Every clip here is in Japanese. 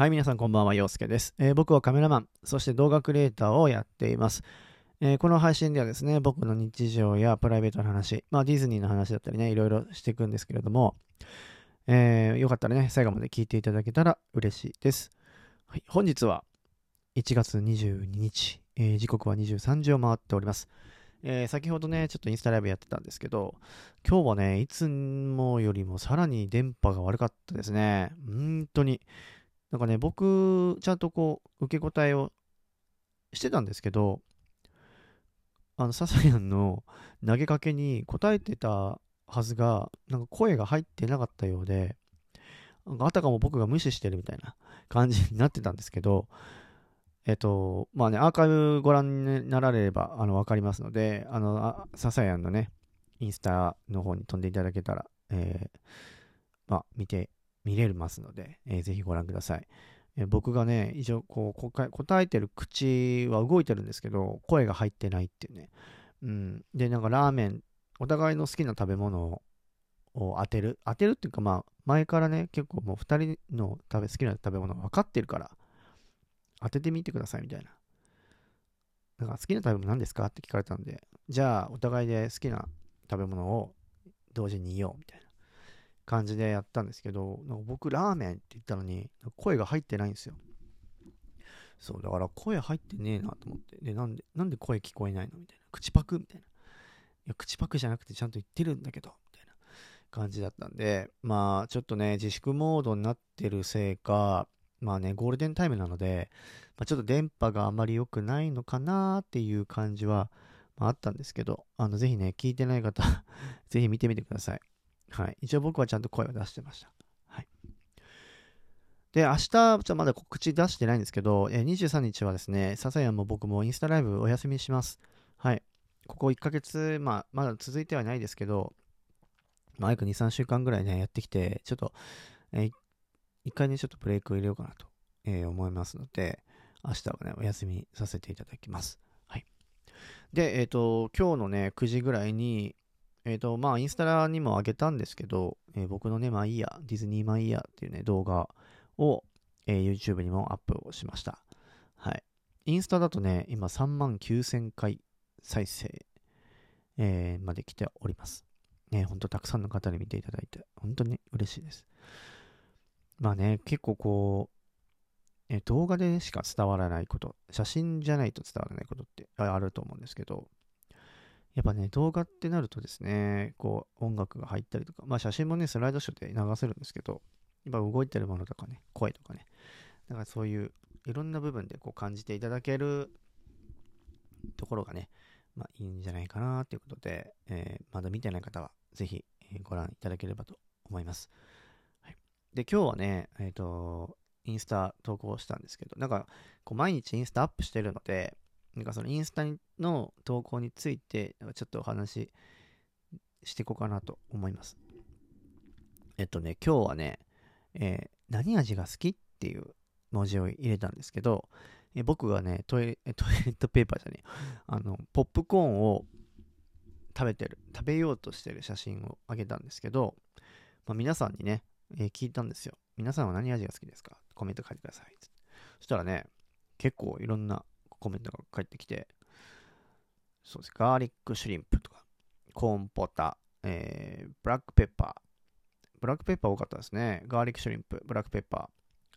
はい、皆さんこんばんは、陽介です、えー、僕はカメラマン、そして動画クリエイターをやっています。えー、この配信ではですね、僕の日常やプライベートの話、まあディズニーの話だったりね、いろいろしていくんですけれども、えー、よかったらね、最後まで聞いていただけたら嬉しいです。はい、本日は1月22日、え、時刻は23時を回っております。え、先ほどね、ちょっとインスタライブやってたんですけど、今日はね、いつもよりもさらに電波が悪かったですね。本当に。なんかね、僕、ちゃんとこう、受け答えをしてたんですけど、あの、ササヤンの投げかけに答えてたはずが、なんか声が入ってなかったようで、あたかも僕が無視してるみたいな感じになってたんですけど、えっと、まあね、アーカイブご覧になられれば、あの、わかりますので、あの、ササヤンのね、インスタの方に飛んでいただけたら、えー、まあ、見て見れますので、えー、ぜひご覧ください。えー、僕がね、一応こう答えてる口は動いてるんですけど、声が入ってないっていうね。うん。で、なんかラーメン、お互いの好きな食べ物を当てる。当てるっていうか、まあ、前からね、結構もう2人の食べ好きな食べ物分かってるから、当ててみてくださいみたいな。なんか好きな食べ物何ですかって聞かれたんで、じゃあお互いで好きな食べ物を同時に言おうみたいな。感じでやったんですけど、なんか僕ラーメンって言ったのに、声が入ってないんですよ。そう、だから声入ってねえなと思って。で、なんで、なんで声聞こえないのみたいな。口パクみたいな。いや、口パクじゃなくてちゃんと言ってるんだけど、みたいな感じだったんで、まあ、ちょっとね、自粛モードになってるせいか、まあね、ゴールデンタイムなので、まあ、ちょっと電波があまり良くないのかなっていう感じは、まあ、あったんですけど、あの、ぜひね、聞いてない方 ぜひ見てみてください。はい。一応僕はちゃんと声を出してました。はい。で、明日、ちょっとまだ告知出してないんですけど、え23日はですね、笹谷も僕もインスタライブお休みします。はい。ここ1ヶ月、まあ、まだ続いてはないですけど、マイク2、3週間ぐらいね、やってきて、ちょっと、えー、一回ね、ちょっとブレイクを入れようかなと、えー、思いますので、明日はね、お休みさせていただきます。はい。で、えっ、ー、と、今日のね、9時ぐらいに、えっ、ー、と、まあ、インスタにも上げたんですけど、えー、僕のね、まあいいや、ディズニーマイヤーっていうね、動画を、えー、YouTube にもアップをしました。はい。インスタだとね、今3万9000回再生、えー、まで来ております。ね、ほんとたくさんの方に見ていただいて、本当に嬉しいです。まあね、結構こう、え動画でしか伝わらないこと、写真じゃないと伝わらないことってあると思うんですけど、やっぱね、動画ってなるとですね、こう、音楽が入ったりとか、まあ写真もね、スライドショーで流せるんですけど、やっぱ動いてるものとかね、声とかね、だからそういういろんな部分でこう感じていただけるところがね、まあいいんじゃないかなということで、えー、まだ見てない方はぜひご覧いただければと思います。はい、で、今日はね、えっ、ー、と、インスタ投稿したんですけど、なんか、こう毎日インスタアップしてるので、なんかそのインスタの投稿について、ちょっとお話ししていこうかなと思います。えっとね、今日はね、えー、何味が好きっていう文字を入れたんですけど、え僕がねトイレ、トイレットペーパーじゃねえあの、ポップコーンを食べてる、食べようとしてる写真をあげたんですけど、まあ、皆さんにね、えー、聞いたんですよ。皆さんは何味が好きですか？コメント書いてください。そしたらね、結構いろんなコメントが返ってきて、そうです。ガーリックシュリンプとか、コーンポタ、えー、ブラックペッパー。ブラックペッパー多かったですね。ガーリックシュリンプ、ブラックペッパ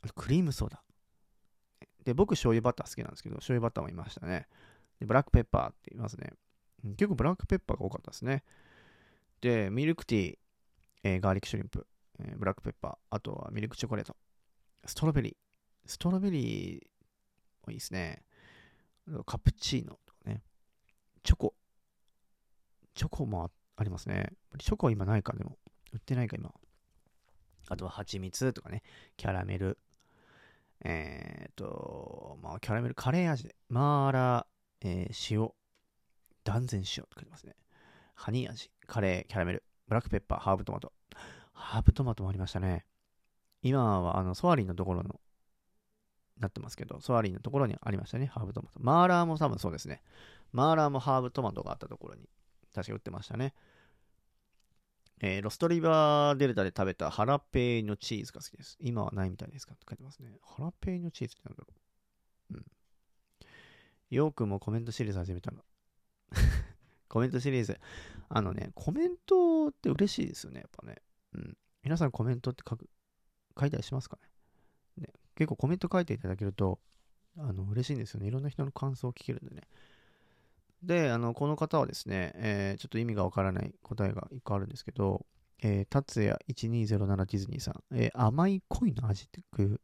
ー。クリームソーダ。で、僕醤油バター好きなんですけど、醤油バターもいましたね。で、ブラックペッパーって言いますね。結構ブラックペッパーが多かったですね。で、ミルクティー、えー、ガーリックシュリンプ、えー、ブラックペッパー、あとはミルクチョコレート、ストロベリー。ストロベリーいいですね。カプチーノとかね。チョコ。チョコもありますね。チョコ今ないか、でも。売ってないか、今。あとは蜂蜜とかね。キャラメル。えっ、と、まあ、キャラメル、カレー味で。マーラー、えー、塩。断然塩って書いてますね。ハニー味、カレー、キャラメル、ブラックペッパー、ハーブトマト。ハーブトマトもありましたね。今は、あの、ソアリンのところのなってますけど、ソアリンのところにありましたね、ハーブトマト。マーラーも多分そうですね。マーラーもハーブトマトがあったところに、確か売ってましたね。えー、ロストリバーデルタで食べたハラペーニョチーズが好きです。今はないみたいですかって書いてますね。ハラペーニョチーズってなんだろう。うん。よくもコメントシリーズ始めたの。コメントシリーズ。あのね、コメントって嬉しいですよね、やっぱね。うん。皆さんコメントって書く、書いたりしますかね？結構コメント書いていただけると、あの、嬉しいんですよね。いろんな人の感想を聞けるんでね。で、あの、この方はですね、えー、ちょっと意味がわからない答えが一個あるんですけど、えー、達也1207ディズニーさん、えー、甘い恋の味っていう、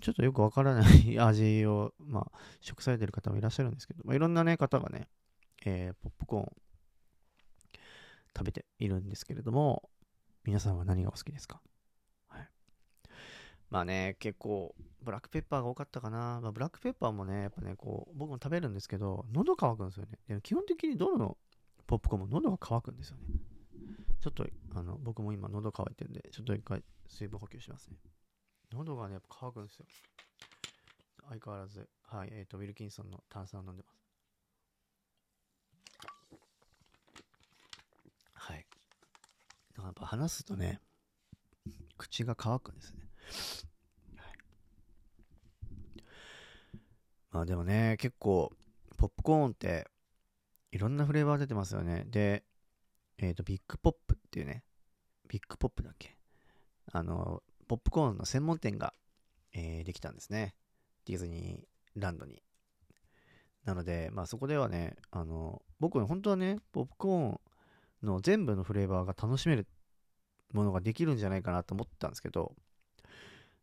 ちょっとよくわからない味を、まあ、食されてる方もいらっしゃるんですけど、まあ、いろんなね、方がね、えー、ポップコーン食べているんですけれども、皆さんは何がお好きですか？まあね、結構、ブラックペッパーが多かったかな。まあ、ブラックペッパーもね、やっぱね、こう、僕も食べるんですけど、喉乾くんですよね。で基本的にどのポップコーンも喉が乾くんですよね。ちょっと、あの、僕も今喉乾いてるんで、ちょっと一回水分補給しますね。喉がね、やっぱ乾くんですよ。相変わらず、はい、えっ、ー、と、ウィルキンソンの炭酸を飲んでます。はい。だからやっぱ話すとね、口が乾くんですね。まあでもね、結構、ポップコーンって、いろんなフレーバー出てますよね。で、えっ、ー、と、ビッグポップっていうね、ビッグポップだっけ？あの、ポップコーンの専門店が、えー、できたんですね。ディズニーランドに。なので、まあそこではね、あの、僕本当はね、ポップコーンの全部のフレーバーが楽しめるものができるんじゃないかなと思ったんですけど、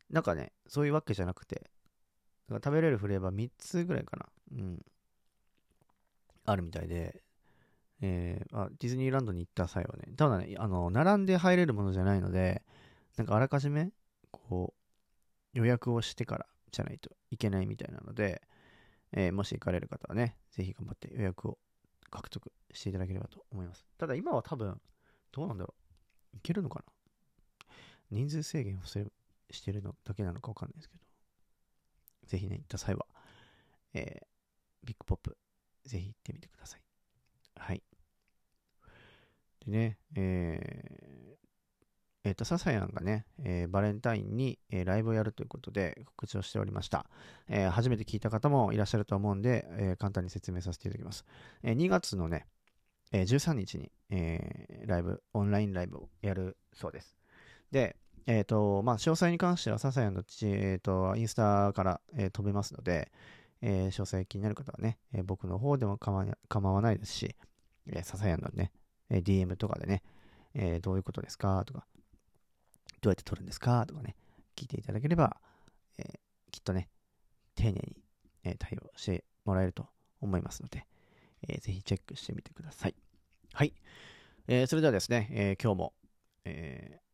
なんかね、そういうわけじゃなくて、食べれるフレーバー3つぐらいかな。うん。あるみたいで、えー、あディズニーランドに行った際はね、ただね、あの、並んで入れるものじゃないので、なんかあらかじめ、こう、予約をしてからじゃないといけないみたいなので、えー、もし行かれる方はね、ぜひ頑張って予約を獲得していただければと思います。ただ今は多分、どうなんだろう。いけるのかな人数制限をしてるのだけなのかわかんないですけど。ぜひね、行った際は、えー、ビッグポップ、ぜひ行ってみてください。はい。でね、えー、えっ、ー、と、ササヤンがね、えー、バレンタインに、えー、ライブをやるということで告知をしておりました。えー、初めて聞いた方もいらっしゃると思うんで、え、簡単に説明させていただきます。え、2月のね、え、13日に、え、ライブ、オンラインライブをやるそうです。で、えっ、ー、と、まあ、詳細に関しては、ササヤの父、えっ、ー、と、インスタから、えー、飛べますので、えー、詳細気になる方はね、えー、僕の方でも構わないですし、えー、ササヤのね、えー、DM とかでね、えー、どういうことですかとか、どうやって撮るんですかとかね、聞いていただければ、えー、きっとね、丁寧に、えー、対応してもらえると思いますので、えー、ぜひチェックしてみてください。はい。えー、それではですね、えー、今日も、えー、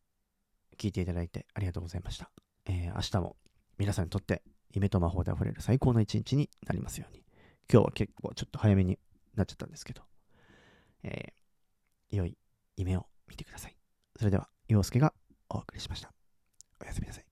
聞いていただいてありがとうございました。えー、明日も皆さんにとって夢と魔法で溢れる最高の一日になりますように。今日は結構ちょっと早めになっちゃったんですけど、えー、良い夢を見てください。それでは、陽介がお送りしました。おやすみなさい。